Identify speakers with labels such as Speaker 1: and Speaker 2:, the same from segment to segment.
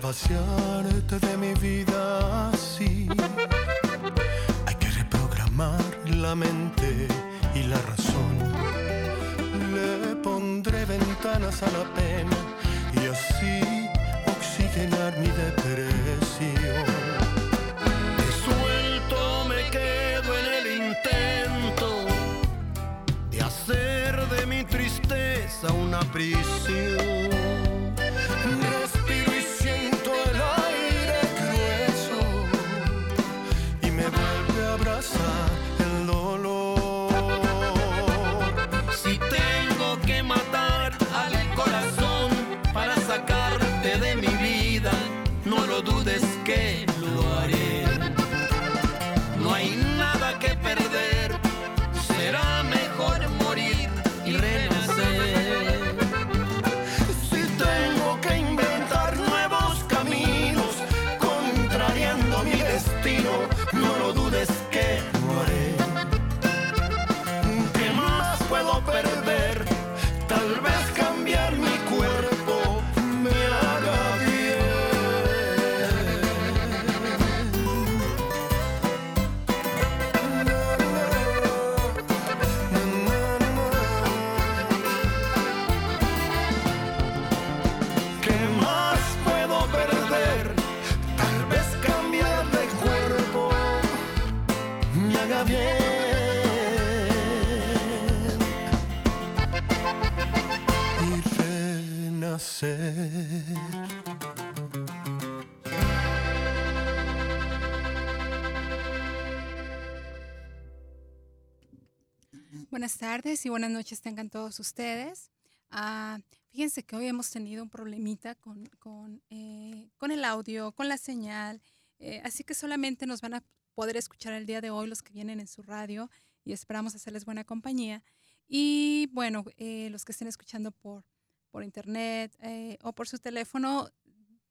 Speaker 1: vaciarte de mi vida así. Hay que reprogramar la mente y la razón. Le pondré ventanas a la pena y así oxigenar mi depresión.
Speaker 2: Suelto me quedo en el intento de hacer de mi tristeza una prisión.
Speaker 3: Buenas tardes y buenas noches tengan todos ustedes. Ah, fíjense que hoy hemos tenido un problemita con, con, eh, con el audio, con la señal, eh, así que solamente nos van a poder escuchar el día de hoy los que vienen en su radio y esperamos hacerles buena compañía. Y bueno, eh, los que estén escuchando por, por internet eh, o por su teléfono,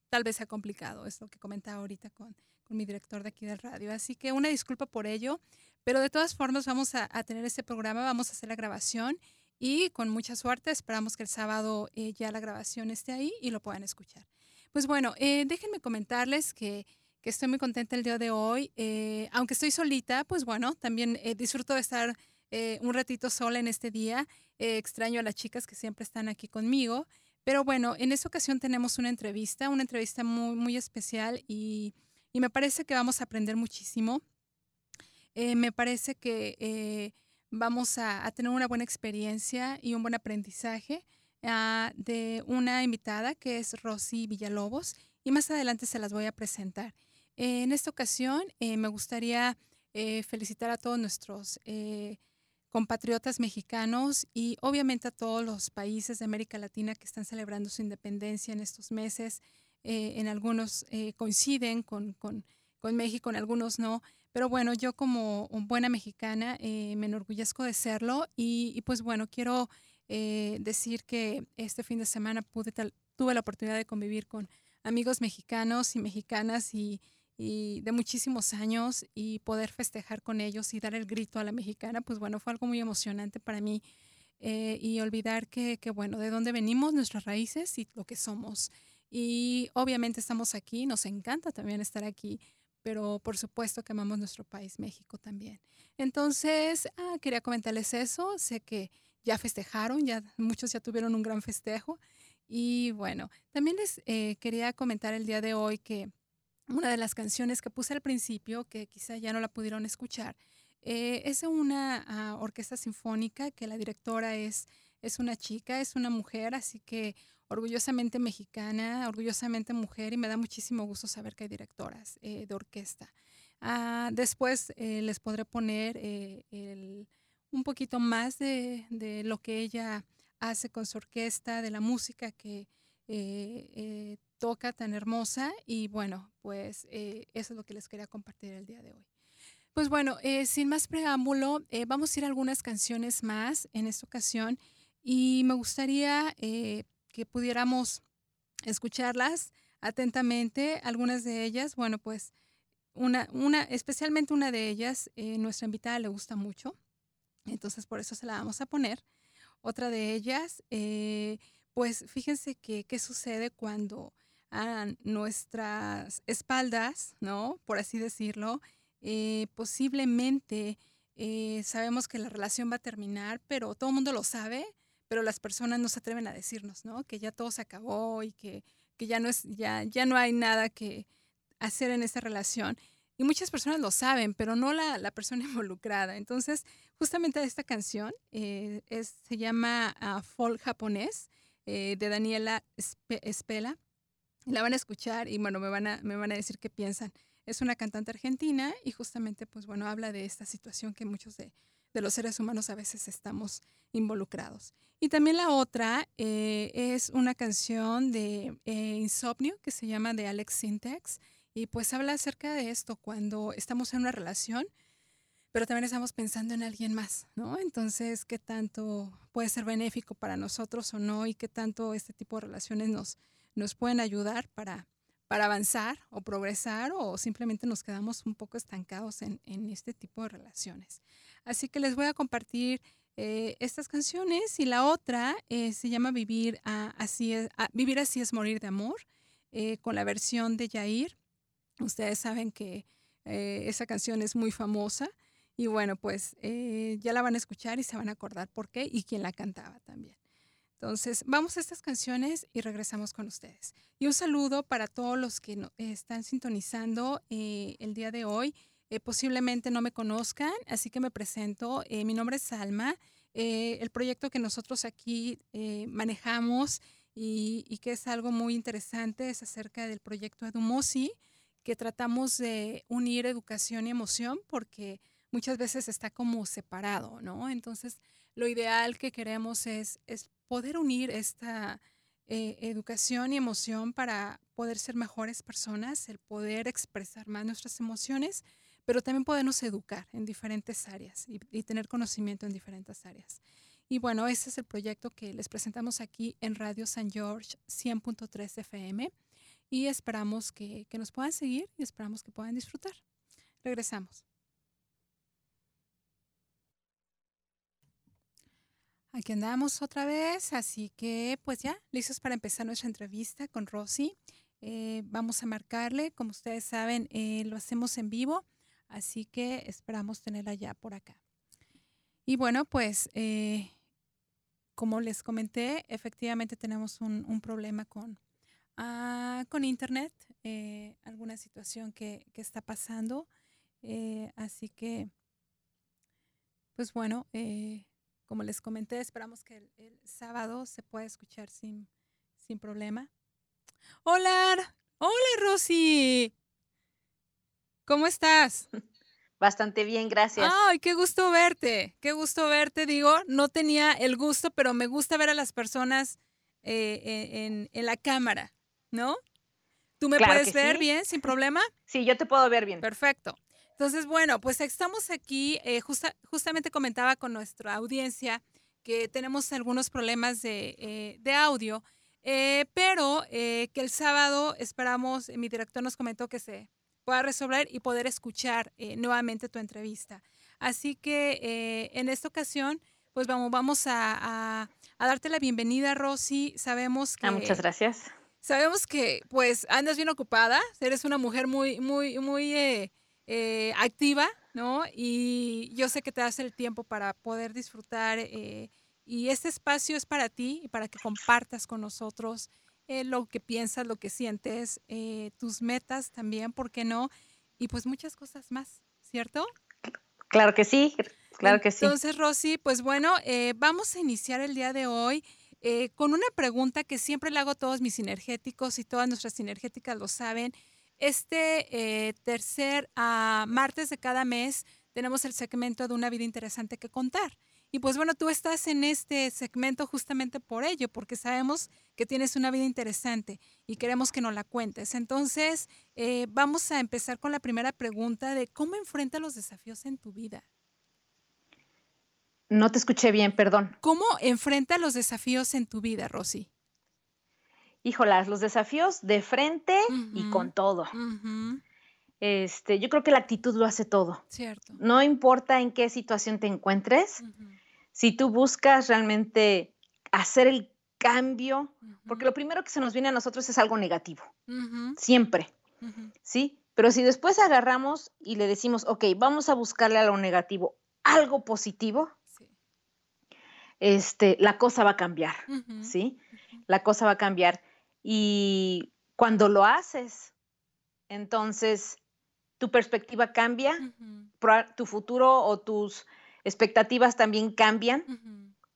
Speaker 3: tal vez sea complicado, es lo que comentaba ahorita con, con mi director de aquí del radio. Así que una disculpa por ello, pero de todas formas vamos a, tener este programa, vamos a hacer la grabación y con mucha suerte esperamos que el sábado eh, ya la grabación esté ahí y lo puedan escuchar. Pues bueno, eh, déjenme comentarles que, que, estoy muy contenta el día de hoy. Aunque estoy solita, pues bueno, también disfruto de estar un ratito sola en este día. Eh, extraño a las chicas que siempre están aquí conmigo. Pero bueno, en esta ocasión tenemos una entrevista, una entrevista muy, muy especial y, me parece que vamos a aprender muchísimo. Eh, me parece que eh, vamos a, tener una buena experiencia y un buen aprendizaje uh, de una invitada que es Rosy Villalobos y más adelante se las voy a presentar. En esta ocasión me gustaría felicitar a todos nuestros compatriotas mexicanos y obviamente a todos los países de América Latina que están celebrando su independencia en estos meses. en algunos coinciden con, con, con México, en algunos no. Pero bueno, yo como buena mexicana eh, me enorgullezco de serlo y, pues bueno, quiero eh, decir que este fin de semana pude tal, tuve la oportunidad de convivir con amigos mexicanos y mexicanas y, y, de muchísimos años y poder festejar con ellos y dar el grito a la mexicana, pues bueno, fue algo muy emocionante para mí eh, y olvidar que, bueno, de dónde venimos, nuestras raíces y lo que somos. Y obviamente estamos aquí, nos encanta también estar aquí pero por supuesto que amamos nuestro país, México también. Entonces, ah, quería comentarles eso, sé que ya festejaron, ya muchos ya tuvieron un gran festejo y bueno, también les eh, quería comentar el día de hoy que una de las canciones que puse al principio, que quizá ya no la pudieron escuchar, eh, es una uh, orquesta sinfónica que la directora es, es una chica, es una mujer, así que orgullosamente mexicana, orgullosamente mujer y me da muchísimo gusto saber que hay directoras eh, de orquesta. Ah, después eh, les podré poner eh, el, un poquito más de, de, lo que ella hace con su orquesta, de la música que toca tan hermosa y bueno, pues eso es lo que les quería compartir el día de hoy. Pues bueno, sin más preámbulo, vamos a ir a algunas canciones más en esta ocasión y me gustaría que pudiéramos escucharlas atentamente. Algunas de ellas, bueno, pues una, una especialmente una de ellas, eh, nuestra invitada le gusta mucho, entonces por eso se la vamos a poner. Otra de ellas, eh, pues fíjense que qué sucede cuando a nuestras espaldas, ¿no? Por así decirlo, eh, posiblemente eh, sabemos que la relación va a terminar, pero todo el mundo lo sabe, pero las personas no se atreven a decirnos, ¿no? Que ya todo se acabó y que, que ya, no es, ya, ya no hay nada que hacer en esa relación. Y muchas personas lo saben, pero no la, la persona involucrada. Entonces, justamente esta canción eh, es, se llama uh, Japonés de Daniela Spela. La van a escuchar y bueno, me van a, me van a decir qué piensan. Es una cantante argentina y justamente, pues bueno, habla de esta situación que muchos de, los seres humanos a veces estamos involucrados. Y también la otra eh, es una canción de eh, Insomnio que se llama de Alex Syntax y pues habla acerca de esto cuando estamos en una relación, pero también estamos pensando en alguien más, ¿no? Entonces, ¿qué tanto puede ser benéfico para nosotros o no? Y qué tanto este tipo de relaciones nos, nos pueden ayudar para para avanzar o progresar o simplemente nos quedamos un poco estancados en, este tipo de relaciones. Así que les voy a compartir eh, estas canciones y la otra eh, se llama Vivir, así es, Vivir así es morir de amor eh, con la versión de Jair. Ustedes saben que esa canción es muy famosa y bueno, pues ya la van a escuchar y se van a acordar por qué y quién la cantaba también. Entonces, vamos a estas canciones y regresamos con ustedes. Y un saludo para todos los que están sintonizando eh, el día de hoy. Eh, posiblemente no me conozcan, así que me presento. Eh, mi nombre es Salma. el proyecto que nosotros aquí manejamos y, que es algo muy interesante es acerca del proyecto Edumosi, que tratamos de unir educación y emoción porque muchas veces está como separado, ¿no? Entonces, lo ideal que queremos es poder unir esta eh, educación y emoción para poder ser mejores personas, el poder expresar más nuestras emociones, pero también podernos educar en diferentes áreas y, tener conocimiento en diferentes áreas. Y bueno, ese es el proyecto que les presentamos aquí en Radio San George 100.3 FM y esperamos que, que nos puedan seguir y esperamos que puedan disfrutar. Regresamos. Aquí andamos otra vez, así que pues ya, listos para empezar nuestra entrevista con Rosy. Eh, vamos a marcarle, como ustedes saben, eh, lo hacemos en vivo, así que esperamos tenerla ya por acá. Y bueno, pues eh, como les comenté, efectivamente tenemos un, problema con, ah, con Internet, alguna situación que, que está pasando, así que, pues bueno, como les comenté, esperamos que el, sábado se pueda escuchar sin, sin problema. Hola, hola Rosy. ¿Cómo estás?
Speaker 4: Bastante bien, gracias.
Speaker 3: Ay, qué gusto verte, qué gusto verte. Digo, no tenía el gusto, pero me gusta ver a las personas eh, eh, en, la cámara, ¿no? ¿Tú me puedes ver bien, sin problema?
Speaker 4: Sí, yo te puedo ver bien.
Speaker 3: Perfecto. Entonces, bueno, pues estamos aquí, eh, justamente comentaba con nuestra audiencia que tenemos algunos problemas de, eh, audio, eh, pero que el sábado esperamos, mi director nos comentó que se pueda resolver y poder escuchar nuevamente tu entrevista. Así que en esta ocasión, pues vamos, vamos a, darte la bienvenida, Rosy. Sabemos
Speaker 4: ah, que... muchas gracias.
Speaker 3: Sabemos que pues andas bien ocupada, eres una mujer muy, muy, muy eh, activa, ¿no? Y yo sé que te das el tiempo para poder disfrutar eh, y este espacio es para ti y para que compartas con nosotros eh, lo que piensas, lo que sientes, tus metas también, ¿por qué no? Y pues muchas cosas más, ¿cierto?
Speaker 4: Claro que sí, claro que sí.
Speaker 3: Entonces, Rosy, pues bueno, vamos a iniciar el día de hoy. con una pregunta que siempre le hago a todos mis sinergéticos y todas nuestras sinergéticas lo saben, este eh, tercer ah, martes de cada mes tenemos el segmento de una vida interesante que contar. Y pues bueno, tú estás en este segmento justamente por ello, porque sabemos que tienes una vida interesante y queremos que nos la cuentes. Entonces, eh, vamos a empezar con la primera pregunta de cómo enfrentas los desafíos en tu vida.
Speaker 4: No te escuché bien, perdón.
Speaker 3: ¿Cómo enfrentas los desafíos en tu vida, Rosy?
Speaker 4: Híjolas, los desafíos de frente y con todo. Este, yo creo que la actitud lo hace todo.
Speaker 3: Cierto.
Speaker 4: No importa en qué situación te encuentres, si tú buscas realmente hacer el cambio, porque lo primero que se nos viene a nosotros es algo negativo, siempre, ¿sí? Pero si después agarramos y le decimos, ok, vamos a buscarle a lo negativo algo positivo, este, la cosa va a cambiar, ¿sí? La cosa va a cambiar. Y cuando lo haces, entonces tu perspectiva cambia, tu futuro o tus expectativas también cambian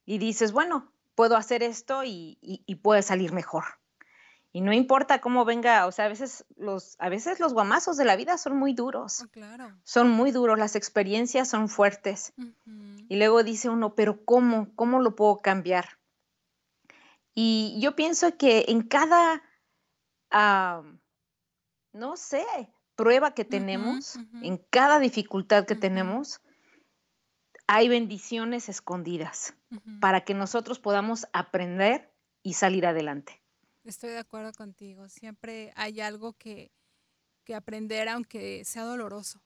Speaker 4: y dices, bueno, puedo hacer esto y, y, puede salir mejor. Y no importa cómo venga, o sea, a veces los, a veces los guamazos de la vida son muy duros.
Speaker 3: Oh, claro.
Speaker 4: Son muy duros, las experiencias son fuertes. Y luego dice uno, pero ¿cómo? ¿Cómo lo puedo cambiar? Y yo pienso que en cada, no sé, prueba que tenemos, en cada dificultad que tenemos, hay bendiciones escondidas para que nosotros podamos aprender y salir adelante.
Speaker 3: Estoy de acuerdo contigo. Siempre hay algo que, aprender, aunque sea doloroso.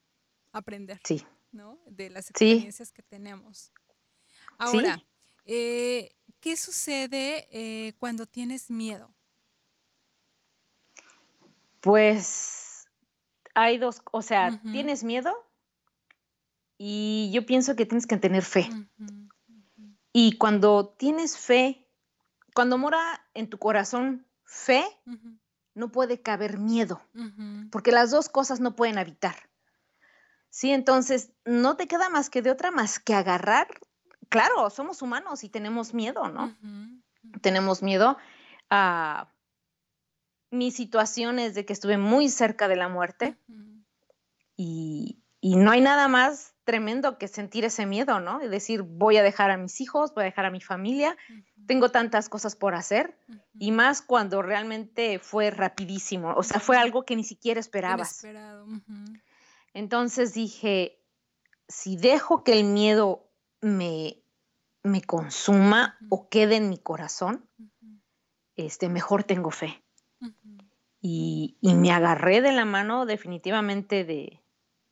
Speaker 3: Aprender.
Speaker 4: Sí.
Speaker 3: ¿No? De las experiencias que tenemos. Ahora, eh, ¿qué sucede eh, cuando tienes miedo?
Speaker 4: Pues hay dos, o sea, tienes miedo y yo pienso que tienes que tener fe. Y cuando tienes fe, cuando mora en tu corazón fe, no puede caber miedo, porque las dos cosas no pueden habitar. Sí, entonces no te queda más que de otra más que agarrar. Claro, somos humanos y tenemos miedo, ¿no? Tenemos miedo a mis situaciones de que estuve muy cerca de la muerte y, y no hay nada más tremendo que sentir ese miedo, ¿no? De decir, voy a dejar a mis hijos, voy a dejar a mi familia, tengo tantas cosas por hacer, y más cuando realmente fue rapidísimo, o sea, fue algo que ni siquiera esperabas. Entonces dije, si dejo que el miedo me, me consuma o quede en mi corazón, este, mejor tengo fe. Y, y me agarré de la mano definitivamente de,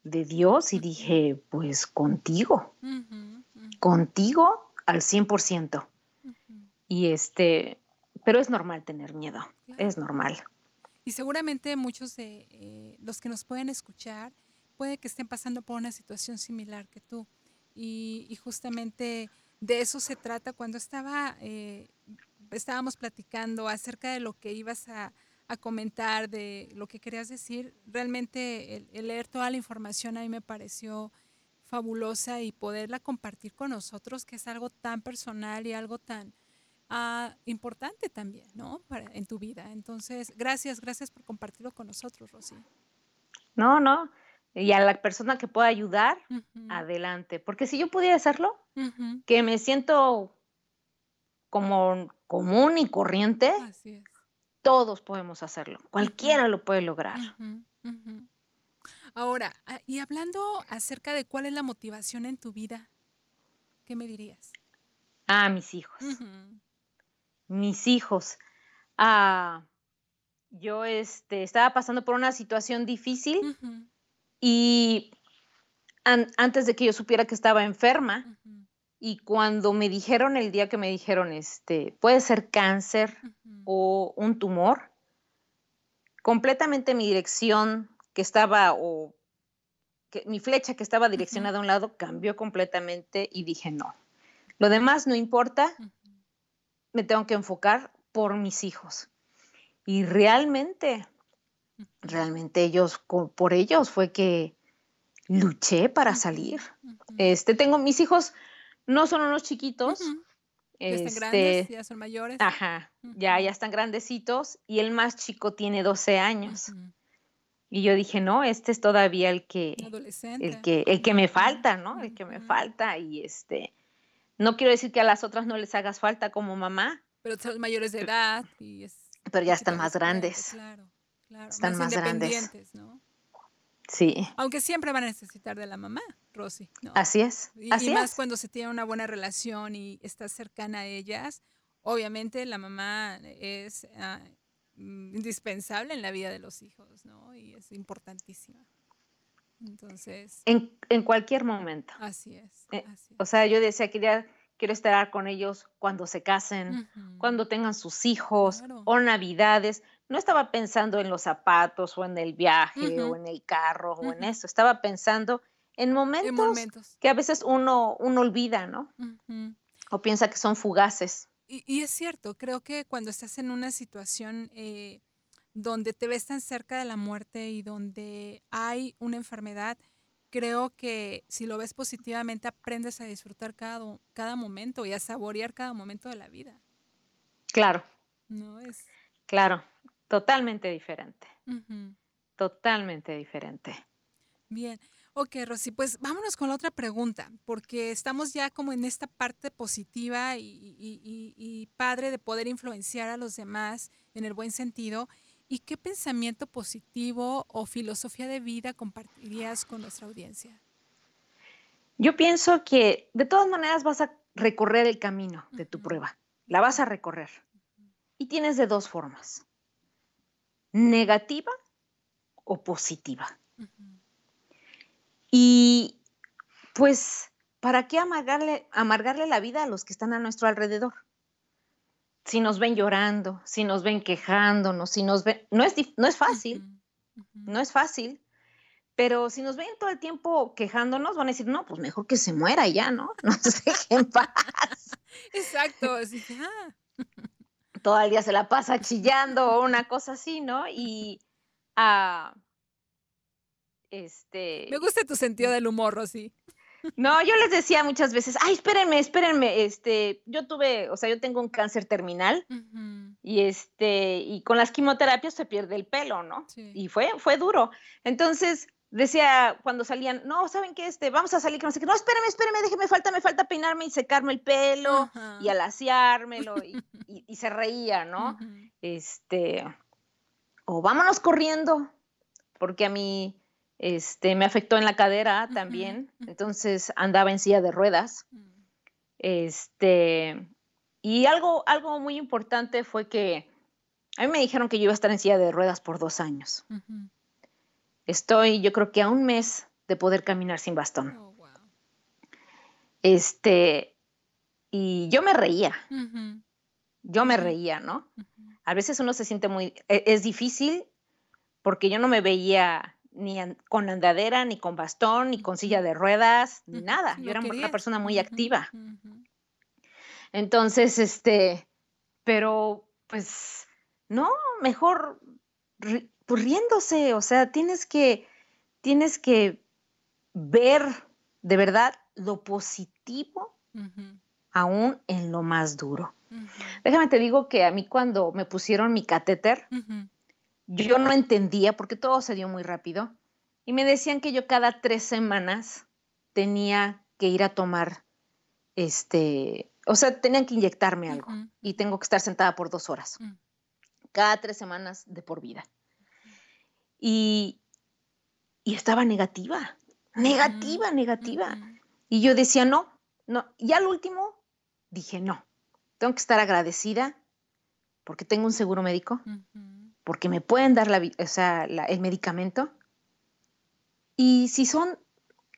Speaker 4: de Dios y dije, pues contigo, contigo al 100%. Y este, pero es normal tener miedo, es normal.
Speaker 3: Y seguramente muchos de eh, los que nos pueden escuchar puede que estén pasando por una situación similar que tú. Y, justamente de eso se trata cuando estaba, eh, estábamos platicando acerca de lo que ibas a, comentar de lo que querías decir. Realmente el, leer toda la información a mí me pareció fabulosa y poderla compartir con nosotros, que es algo tan personal y algo tan ah, importante también, ¿no? Para, en tu vida. Entonces, gracias, gracias por compartirlo con nosotros, Rosy.
Speaker 4: No, no. Y a la persona que pueda ayudar, adelante. Porque si yo pudiera hacerlo, que me siento como común y corriente, Así es todos podemos hacerlo, cualquiera lo puede lograr.
Speaker 3: Ahora, ah, y hablando acerca de cuál es la motivación en tu vida, ¿qué me dirías?
Speaker 4: Ah, mis hijos. Mis hijos. Ah, yo este, estaba pasando por una situación difícil y antes de que yo supiera que estaba enferma, y cuando me dijeron el día que me dijeron, este, puede ser cáncer o un tumor, completamente mi dirección que estaba o que mi flecha que estaba direccionada a un lado cambió completamente y dije no. Lo demás no importa, me tengo que enfocar por mis hijos. Y realmente, realmente ellos, por ellos fue que luché para salir. Este, tengo mis hijos, no son unos chiquitos.
Speaker 3: Ya están grandes, este, ya son mayores.
Speaker 4: Ajá, ya, ya están grandecitos y el más chico tiene 12 años. Y yo dije, no, este es todavía el que, el que, el que me falta, ¿no? El que me falta. Y este, no quiero decir que a las otras no les hagas falta como mamá.
Speaker 3: Pero son mayores de edad y es
Speaker 4: Pero ya están más grandes.
Speaker 3: Claro, claro.
Speaker 4: Están más, grandes.
Speaker 3: ¿no?
Speaker 4: Sí.
Speaker 3: Aunque siempre van a necesitar de la mamá, Rosy.
Speaker 4: Así es.
Speaker 3: Y,
Speaker 4: así
Speaker 3: más cuando se tiene una buena relación y estás cercana a ellas, obviamente la mamá es ah, indispensable en la vida de los hijos, ¿no? Y es importantísima. Entonces.
Speaker 4: En, en cualquier momento.
Speaker 3: Así es,
Speaker 4: eh, O sea, yo decía, quería, quiero estar con ellos cuando se casen, cuando tengan sus hijos o navidades. No estaba pensando en los zapatos o en el viaje o en el carro o en eso, estaba pensando en momentos, que a veces uno, uno olvida, ¿no? O piensa que son fugaces.
Speaker 3: Y, es cierto, creo que cuando estás en una situación eh, donde te ves tan cerca de la muerte y donde hay una enfermedad, creo que si lo ves positivamente aprendes a disfrutar cada, cada momento y a saborear cada momento de la vida.
Speaker 4: Claro.
Speaker 3: No es.
Speaker 4: Claro, totalmente diferente. Totalmente diferente.
Speaker 3: Bien. Ok, Rosy, pues vámonos con la otra pregunta, porque estamos ya como en esta parte positiva y, padre de poder influenciar a los demás en el buen sentido. ¿Y qué pensamiento positivo o filosofía de vida compartirías con nuestra audiencia?
Speaker 4: Yo pienso que de todas maneras vas a recorrer el camino de tu prueba, la vas a recorrer. Y tienes de dos formas, negativa o positiva. Y pues, ¿para qué amargarle, amargarle la vida a los que están a nuestro alrededor? Si nos ven llorando, si nos ven quejándonos, si nos ven... No es, no es fácil, no es fácil, pero si nos ven todo el tiempo quejándonos, van a decir, no, pues mejor que se muera ya, ¿no? Nos dejen en paz.
Speaker 3: Exacto. Así ah.
Speaker 4: Todo el día se la pasa chillando o una cosa así, ¿no? Y a... Ah, este...
Speaker 3: Me gusta tu sentido del humor, Rosy.
Speaker 4: No, yo les decía muchas veces, ay, espérenme, espérenme, este, yo tuve, o sea, yo tengo un cáncer terminal y este, y con las quimioterapias se pierde el pelo, ¿no? Y fue, fue duro. Entonces, decía cuando salían, no, ¿saben qué? Este, vamos a salir, que no sé qué, no, espérenme, espérenme, déjeme falta, me falta peinarme y secarme el pelo y alaciármelo y, y, se reía, ¿no? Este, o vámonos corriendo, porque a mí este, me afectó en la cadera también, entonces andaba en silla de ruedas. Mm. Este, y algo, algo muy importante fue que a mí me dijeron que yo iba a estar en silla de ruedas por dos años. Estoy, yo creo que a un mes de poder caminar sin bastón. Oh, este, y yo me reía. Yo me reía, ¿no? A veces uno se siente muy, e, es difícil porque yo no me veía ni con andadera, ni con bastón, ni con silla de ruedas, ni nada. Yo era una persona muy activa. Entonces, este, pero pues no, mejor pues, riéndose, o sea, tienes que, tienes que ver de verdad lo positivo aún en lo más duro. Déjame te digo que a mí cuando me pusieron mi catéter, yo no entendía porque todo se dio muy rápido y me decían que yo cada tres semanas tenía que ir a tomar, este, o sea, tenían que inyectarme algo y tengo que estar sentada por dos horas, mm. cada tres semanas de por vida. Y, y estaba negativa, negativa, negativa. Y yo decía, no, no, y al último dije, no, tengo que estar agradecida porque tengo un seguro médico porque me pueden dar la, el medicamento. Y si son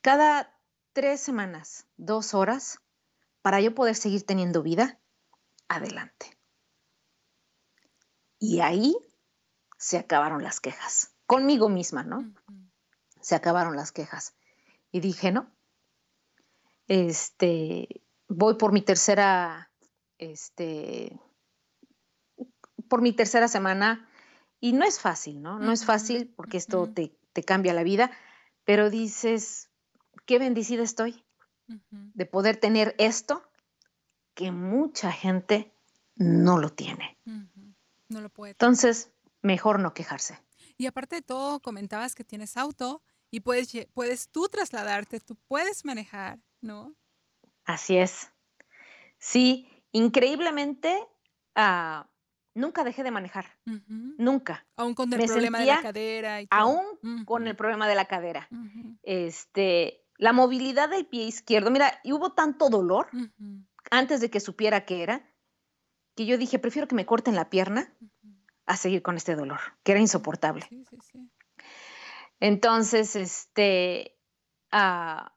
Speaker 4: cada tres semanas, dos horas, para yo poder seguir teniendo vida, adelante. Y ahí se acabaron las quejas, conmigo misma, ¿no? Se acabaron las quejas. Y dije, no, este, voy por mi tercera, este, por mi tercera semana y no es fácil, ¿no? No es fácil porque esto te, cambia la vida, pero dices, qué bendecida estoy de poder tener esto que mucha gente no lo tiene.
Speaker 3: No lo puede.
Speaker 4: Entonces, mejor no quejarse.
Speaker 3: Y aparte de todo, comentabas que tienes auto y puedes, puedes tú trasladarte, tú puedes manejar, ¿no?
Speaker 4: Así es. Sí, increíblemente, uh, nunca dejé de manejar. Nunca.
Speaker 3: Aún con el problema de la cadera. Y
Speaker 4: Aún con el problema de la cadera. Este, la movilidad del pie izquierdo, mira, y hubo tanto dolor antes de que supiera qué era, que yo dije, prefiero que me corten la pierna a seguir con este dolor, que era insoportable. Entonces, este, ah,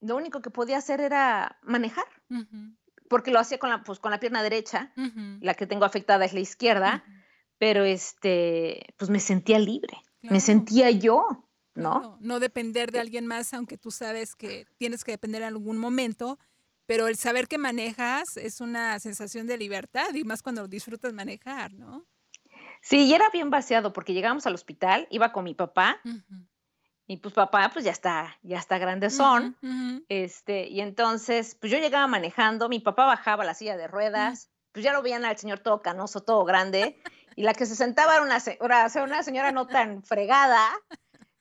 Speaker 4: lo único que podía hacer era manejar porque lo hacía con la, pues, con la pierna derecha, la que tengo afectada es la izquierda, pero este, pues me sentía libre, me sentía yo, ¿no?
Speaker 3: No depender de alguien más, aunque tú sabes que tienes que depender en algún momento, pero el saber que manejas es una sensación de libertad y más cuando disfrutas manejar, ¿no?
Speaker 4: Sí, y era bien vaciado porque llegamos al hospital, iba con mi papá. Y pues papá, pues ya está, ya está grande son. Este, y entonces, pues yo llegaba manejando, mi papá bajaba la silla de ruedas, pues ya lo veían al señor todo canoso, todo grande, y la que se sentaba era una, era una señora no tan fregada,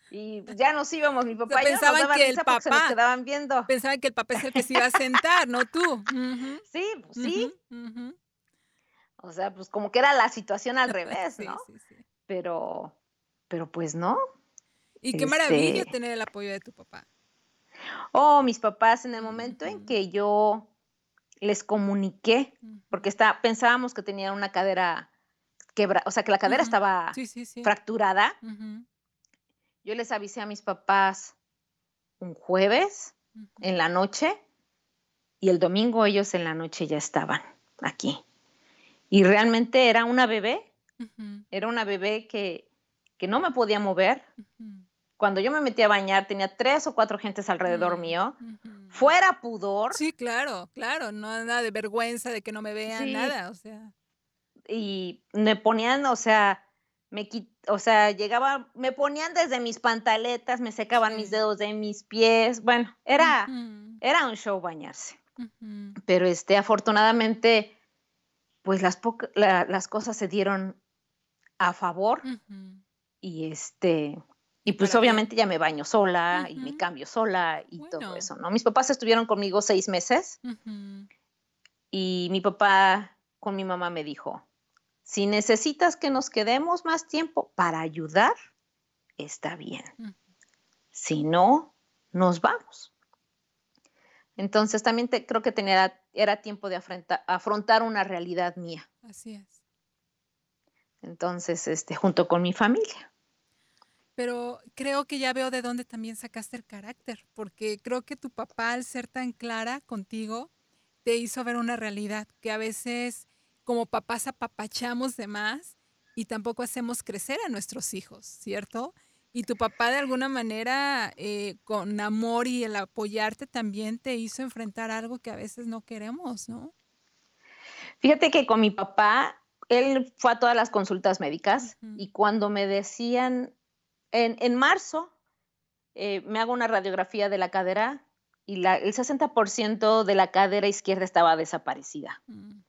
Speaker 4: y ya nos íbamos, mi papá y
Speaker 3: pensaban que el papá
Speaker 4: se nos quedaban viendo.
Speaker 3: Pensaban que el papá es el que se iba a sentar, no tú.
Speaker 4: Sí, pues sí. O sea, pues como que era la situación al revés, ¿no? Sí, sí, pero, pero pues no.
Speaker 3: Y qué maravilla este tener el apoyo de tu papá.
Speaker 4: Oh, mis papás, en el momento en que yo les comuniqué, porque está, pensábamos que tenía una cadera quebra, o sea, que la cadera estaba fracturada. Yo les avisé a mis papás un jueves en la noche y el domingo ellos en la noche ya estaban aquí. Y realmente era una bebé, era una bebé que, no me podía mover. Cuando yo me metí a bañar tenía tres o cuatro gentes alrededor mío. Fuera pudor.
Speaker 3: Sí, claro, claro, no nada de vergüenza de que no me vean, nada, o sea.
Speaker 4: Y me ponían, o sea, me o sea, llegaba, me ponían desde mis pantaletas, me secaban mis dedos de mis pies, bueno, era, era un show bañarse. Pero este, afortunadamente, pues las, las cosas se dieron a favor y este, y pues obviamente ya me baño sola y me cambio sola y todo eso, ¿no? Mis papás estuvieron conmigo seis meses y mi papá con mi mamá me dijo, si necesitas que nos quedemos más tiempo para ayudar, está bien. Si no, nos vamos. Entonces también creo que tenía, era tiempo de afrontar, una realidad mía.
Speaker 3: Así es.
Speaker 4: Entonces, este, junto con mi familia.
Speaker 3: Pero creo que ya veo de dónde también sacaste el carácter, porque creo que tu papá, al ser tan clara contigo, te hizo ver una realidad que a veces como papás apapachamos de más y tampoco hacemos crecer a nuestros hijos, ¿cierto? Y tu papá de alguna manera, eh, con amor y el apoyarte, también te hizo enfrentar algo que a veces no queremos, ¿no?
Speaker 4: Fíjate que con mi papá, él fue a todas las consultas médicas y cuando me decían, en, marzo, eh, me hago una radiografía de la cadera y la, el 60% de la cadera izquierda estaba desaparecida. Mm.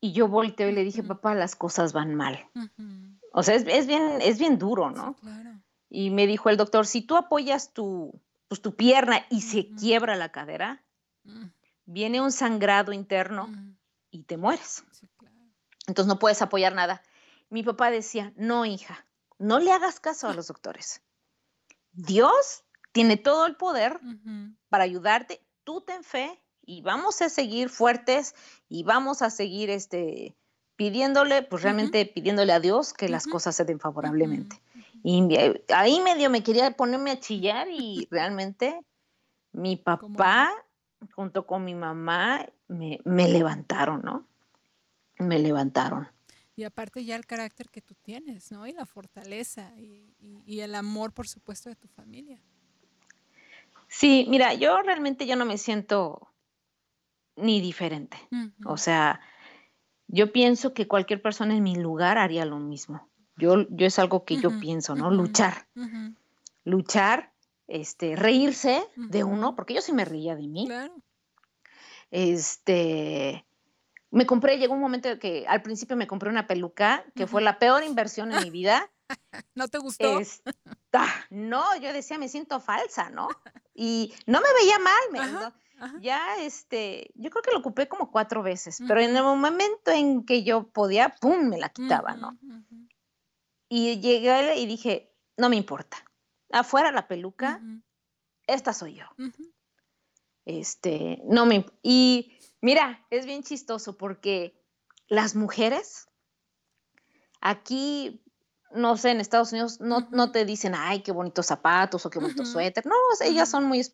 Speaker 4: Y yo volteo y le dije, papá, las cosas van mal. O sea, es, bien, es bien duro, ¿no? Y me dijo el doctor, si tú apoyas tu, pues, tu pierna y se quiebra la cadera, mm. viene un sangrado interno mm. y te mueres. Entonces no puedes apoyar nada. Mi papá decía, no, hija, no le hagas caso a los doctores. Dios tiene todo el poder para ayudarte. Tú ten fe y vamos a seguir fuertes y vamos a seguir este, pidiéndole, pues realmente pidiéndole a Dios que las cosas se den favorablemente. Y ahí medio me quería ponerme a chillar y realmente mi papá junto con mi mamá me, levantaron, ¿no? Me levantaron.
Speaker 3: Y aparte ya el carácter que tú tienes, ¿no? Y la fortaleza y el amor, por supuesto, de tu familia.
Speaker 4: Sí, mira, yo realmente yo no me siento ni diferente. O sea, yo pienso que cualquier persona en mi lugar haría lo mismo. Yo, yo es algo que yo pienso, ¿no? Luchar. Luchar, este, reírse de uno, porque yo sí me reía de mí. Este, me compré, llegó un momento que al principio me compré una peluca, que fue la peor inversión en mi vida.
Speaker 3: ¿No te gustó?
Speaker 4: no, yo decía, me siento falsa, ¿no? Y no me veía mal, me, ya, este, yo creo que lo ocupé como cuatro veces, pero en el momento en que yo podía, ¡pum!, me la quitaba, ¿no? Y llegué y dije, no me importa, afuera la peluca, esta soy yo. Este, no me, y mira, es bien chistoso porque las mujeres aquí no sé, en Estados Unidos no, no, te dicen, ay, qué bonitos zapatos o qué bonito suéter. No, ellas son muy...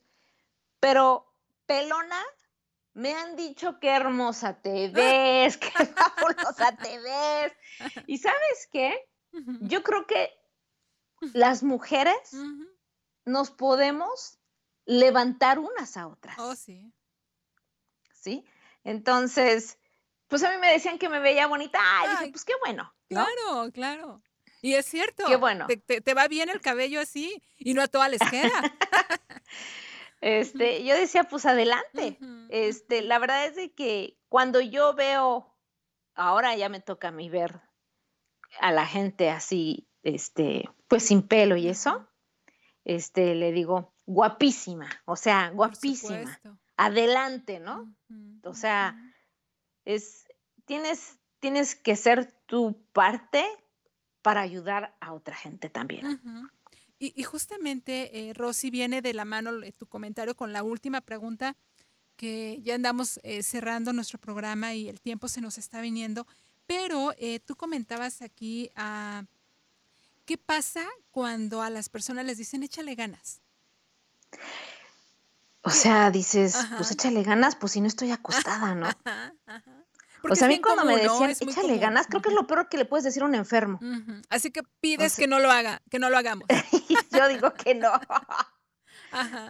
Speaker 4: Pero pelona, me han dicho qué hermosa te ves, qué fabulosa te ves. Y sabes qué? Yo creo que las mujeres nos podemos levantar unas a otras.
Speaker 3: Oh, sí.
Speaker 4: ¿Sí? Entonces, pues a mí me decían que me veía bonita. Ay, dije, pues qué bueno.
Speaker 3: Claro, claro. Y es cierto.
Speaker 4: Qué bueno.
Speaker 3: Te, va bien el cabello así y no a todas les queda.
Speaker 4: este, yo decía, pues adelante. Este, la verdad es de que cuando yo veo, ahora ya me toca a mí ver a la gente así, este, pues sin pelo y eso, este, le digo, guapísima, o sea, guapísima. Adelante, ¿no? O sea, es, tienes, tienes que ser tu parte para ayudar a otra gente también.
Speaker 3: Y, justamente, eh, Rosy, viene de la mano tu comentario con la última pregunta, que ya andamos eh, cerrando nuestro programa y el tiempo se nos está viniendo, pero eh, tú comentabas aquí, a ah, ¿qué pasa cuando a las personas les dicen échale ganas?
Speaker 4: O sea, dices, pues échale ganas, pues si no estoy acostada, ¿no? O sea, a mí cuando me decían, échale ganas, creo que es lo peor que le puedes decir a un enfermo.
Speaker 3: Así que pides que no lo haga, que no lo hagamos.
Speaker 4: Yo digo que no.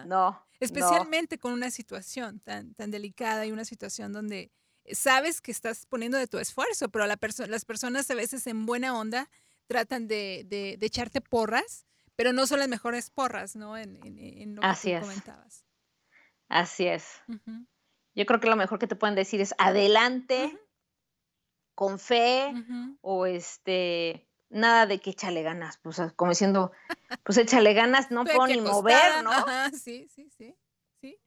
Speaker 4: No.
Speaker 3: Especialmente con una situación tan, tan delicada y una situación donde sabes que estás poniendo de tu esfuerzo, pero la las personas a veces en buena onda tratan de, de, echarte porras, pero no son las mejores porras, ¿no? En, en, lo
Speaker 4: Así
Speaker 3: que
Speaker 4: es.
Speaker 3: comentabas.
Speaker 4: Así es. Yo creo que lo mejor que te pueden decir es adelante, con fe, o este, nada de que échale ganas, pues como diciendo, pues échale ganas, no puedo ni mover, ¿no?
Speaker 3: sí, sí, sí, sí,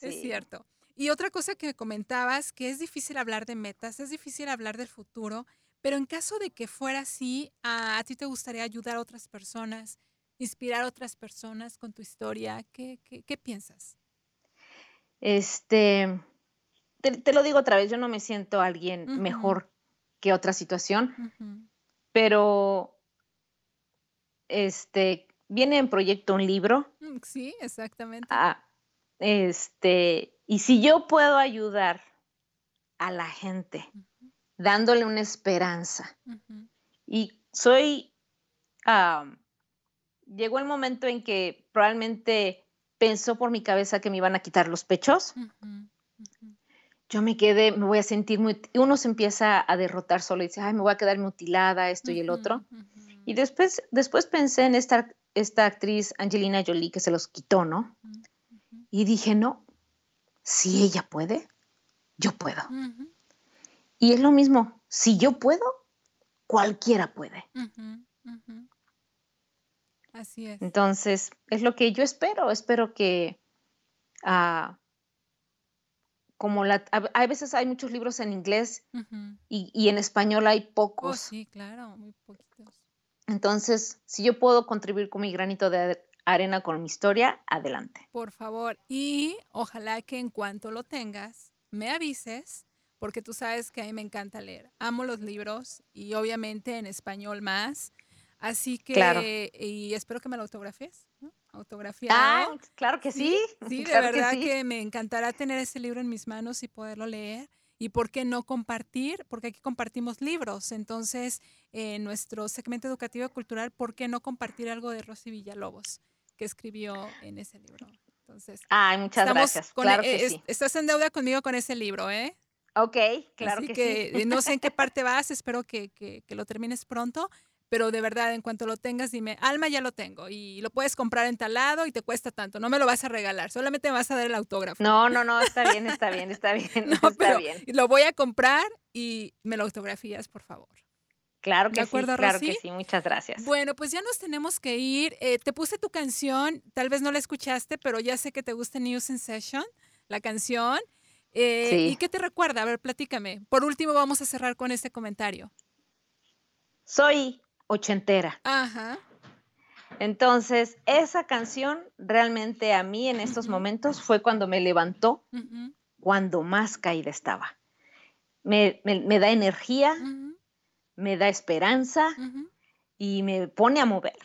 Speaker 3: es cierto. Y otra cosa que comentabas, que es difícil hablar de metas, es difícil hablar del futuro, pero en caso de que fuera así, a, ti te gustaría ayudar a otras personas, inspirar a otras personas con tu historia, ¿qué, qué, piensas?
Speaker 4: Este, te, lo digo otra vez, yo no me siento alguien mejor que otra situación, pero este, viene en proyecto un libro.
Speaker 3: Mm, sí, exactamente.
Speaker 4: Ah, este, y si yo puedo ayudar a la gente dándole una esperanza, y soy, llegó el momento en que probablemente pensó por mi cabeza que me iban a quitar los pechos. Yo me quedé, me voy a sentir muy... Uno se empieza a derrotar solo y dice, ay, me voy a quedar mutilada, esto y el otro. Y después, después pensé en esta, esta actriz Angelina Jolie que se los quitó, ¿no? Y dije, no, si ella puede, yo puedo. Y es lo mismo, si yo puedo, cualquiera puede.
Speaker 3: Así es.
Speaker 4: Entonces, es lo que yo espero. Espero que, uh, como la, a, veces hay muchos libros en inglés y, y, en español hay
Speaker 3: oh,
Speaker 4: pocos.
Speaker 3: sí, claro, muy poquitos.
Speaker 4: Entonces, si yo puedo contribuir con mi granito de arena con mi historia, adelante.
Speaker 3: Por favor, y ojalá que en cuanto lo tengas, me avises, porque tú sabes que a mí me encanta leer. Amo los libros y obviamente en español más. Así que, y espero que me lo autografíes, ¿no? Autografiado.
Speaker 4: Ah, claro que sí.
Speaker 3: Sí, de verdad que, me encantará tener ese libro en mis manos y poderlo leer. Y por qué no compartir, porque aquí compartimos libros. Entonces, en nuestro segmento educativo y cultural, ¿por qué no compartir algo de Rosy Villalobos, que escribió en ese libro? Entonces,
Speaker 4: Ay, muchas gracias. claro e, que sí.
Speaker 3: Estás en deuda conmigo con ese libro, ¿eh?
Speaker 4: Ok, claro
Speaker 3: Así
Speaker 4: que,
Speaker 3: que no sé en qué parte vas, espero que, que, que, lo termines pronto, pero de verdad, en cuanto lo tengas, dime, Alma, ya lo tengo y lo puedes comprar en tal lado y te cuesta tanto, no me lo vas a regalar, solamente me vas a dar el autógrafo.
Speaker 4: No, no, no, está bien, está bien, está bien, no, está bien.
Speaker 3: Lo voy a comprar y me lo autografías, por favor.
Speaker 4: Claro que sí, claro que sí, muchas gracias.
Speaker 3: Bueno, pues ya nos tenemos que ir. Eh, te puse tu canción, tal vez no la escuchaste, pero ya sé que te gusta New Sensation, la canción. Eh, sí. ¿Y qué te recuerda? A ver, platícame. Por último, vamos a cerrar con este comentario.
Speaker 4: Soy ochentera.
Speaker 3: Ajá.
Speaker 4: Entonces, esa canción realmente a mí en estos momentos fue cuando me levantó, cuando más caída estaba. Me, da energía, me da esperanza y me pone a mover.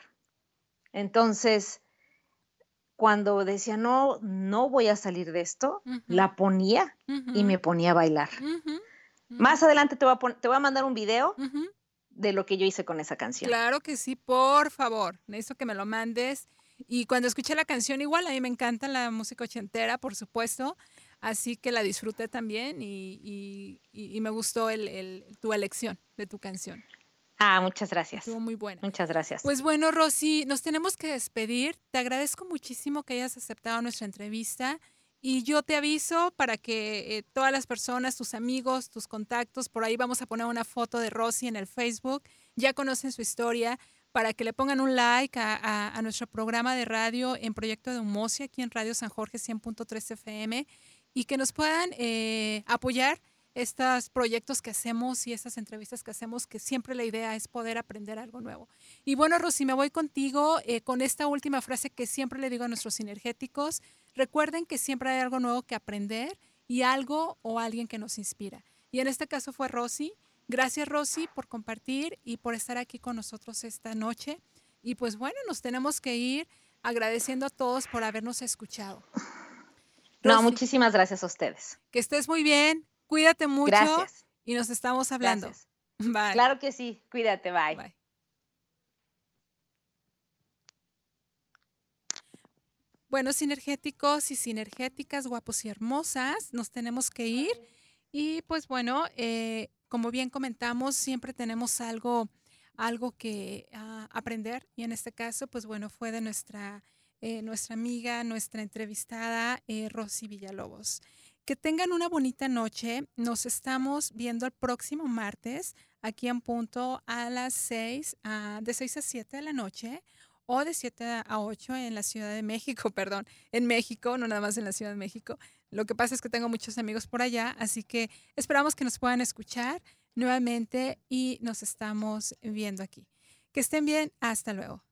Speaker 4: Entonces, cuando decía, no, no voy a salir de esto, la ponía y me ponía a bailar. Más adelante te voy a, te voy a mandar un video de lo que yo hice con esa canción.
Speaker 3: Claro que sí, por favor. Necesito que me lo mandes. Y cuando escuché la canción, igual a mí me encanta la música ochentera, por supuesto. Así que la disfruté también y, me gustó tu elección de tu canción.
Speaker 4: Ah, muchas gracias.
Speaker 3: Estuvo muy buena.
Speaker 4: Muchas gracias.
Speaker 3: Pues bueno, Rosy, nos tenemos que despedir. Te agradezco muchísimo que hayas aceptado nuestra entrevista. Y yo te aviso para que eh, todas las personas, tus amigos, tus contactos, por ahí vamos a poner una foto de Rosy en el Facebook, ya conocen su historia, para que le pongan un like a, nuestro programa de radio en Proyecto de Humosia, aquí en Radio San Jorge 100.3 FM, y que nos puedan eh, apoyar estos proyectos que hacemos y estas entrevistas que hacemos, que siempre la idea es poder aprender algo nuevo. Y bueno, Rosy, me voy contigo eh, con esta última frase que siempre le digo a nuestros sinergéticos. Recuerden que siempre hay algo nuevo que aprender y algo o alguien que nos inspira. Y en este caso fue Rosy. Gracias, Rosy, por compartir y por estar aquí con nosotros esta noche. Y pues bueno, nos tenemos que ir agradeciendo a todos por habernos escuchado.
Speaker 4: no, muchísimas gracias a ustedes.
Speaker 3: Que estés muy bien. Cuídate mucho. Gracias. Y nos estamos hablando.
Speaker 4: Bye. Claro que sí. Cuídate. Bye. Bye.
Speaker 3: Bueno, sinergéticos y sinergéticas, guapos y hermosas, nos tenemos que ir. Y pues bueno, eh, como bien comentamos, siempre tenemos algo, algo que ah, aprender. Y en este caso, pues bueno, fue de nuestra, eh, nuestra amiga, nuestra entrevistada, eh, Rosy Villalobos. Que tengan una bonita noche. Nos estamos viendo el próximo martes aquí en punto a las 6, ah, de 6 a 7 de la noche o de 7 a 8 en la Ciudad de México, perdón, en México, no nada más en la Ciudad de México. Lo que pasa es que tengo muchos amigos por allá, así que esperamos que nos puedan escuchar nuevamente y nos estamos viendo aquí. Que estén bien, hasta luego.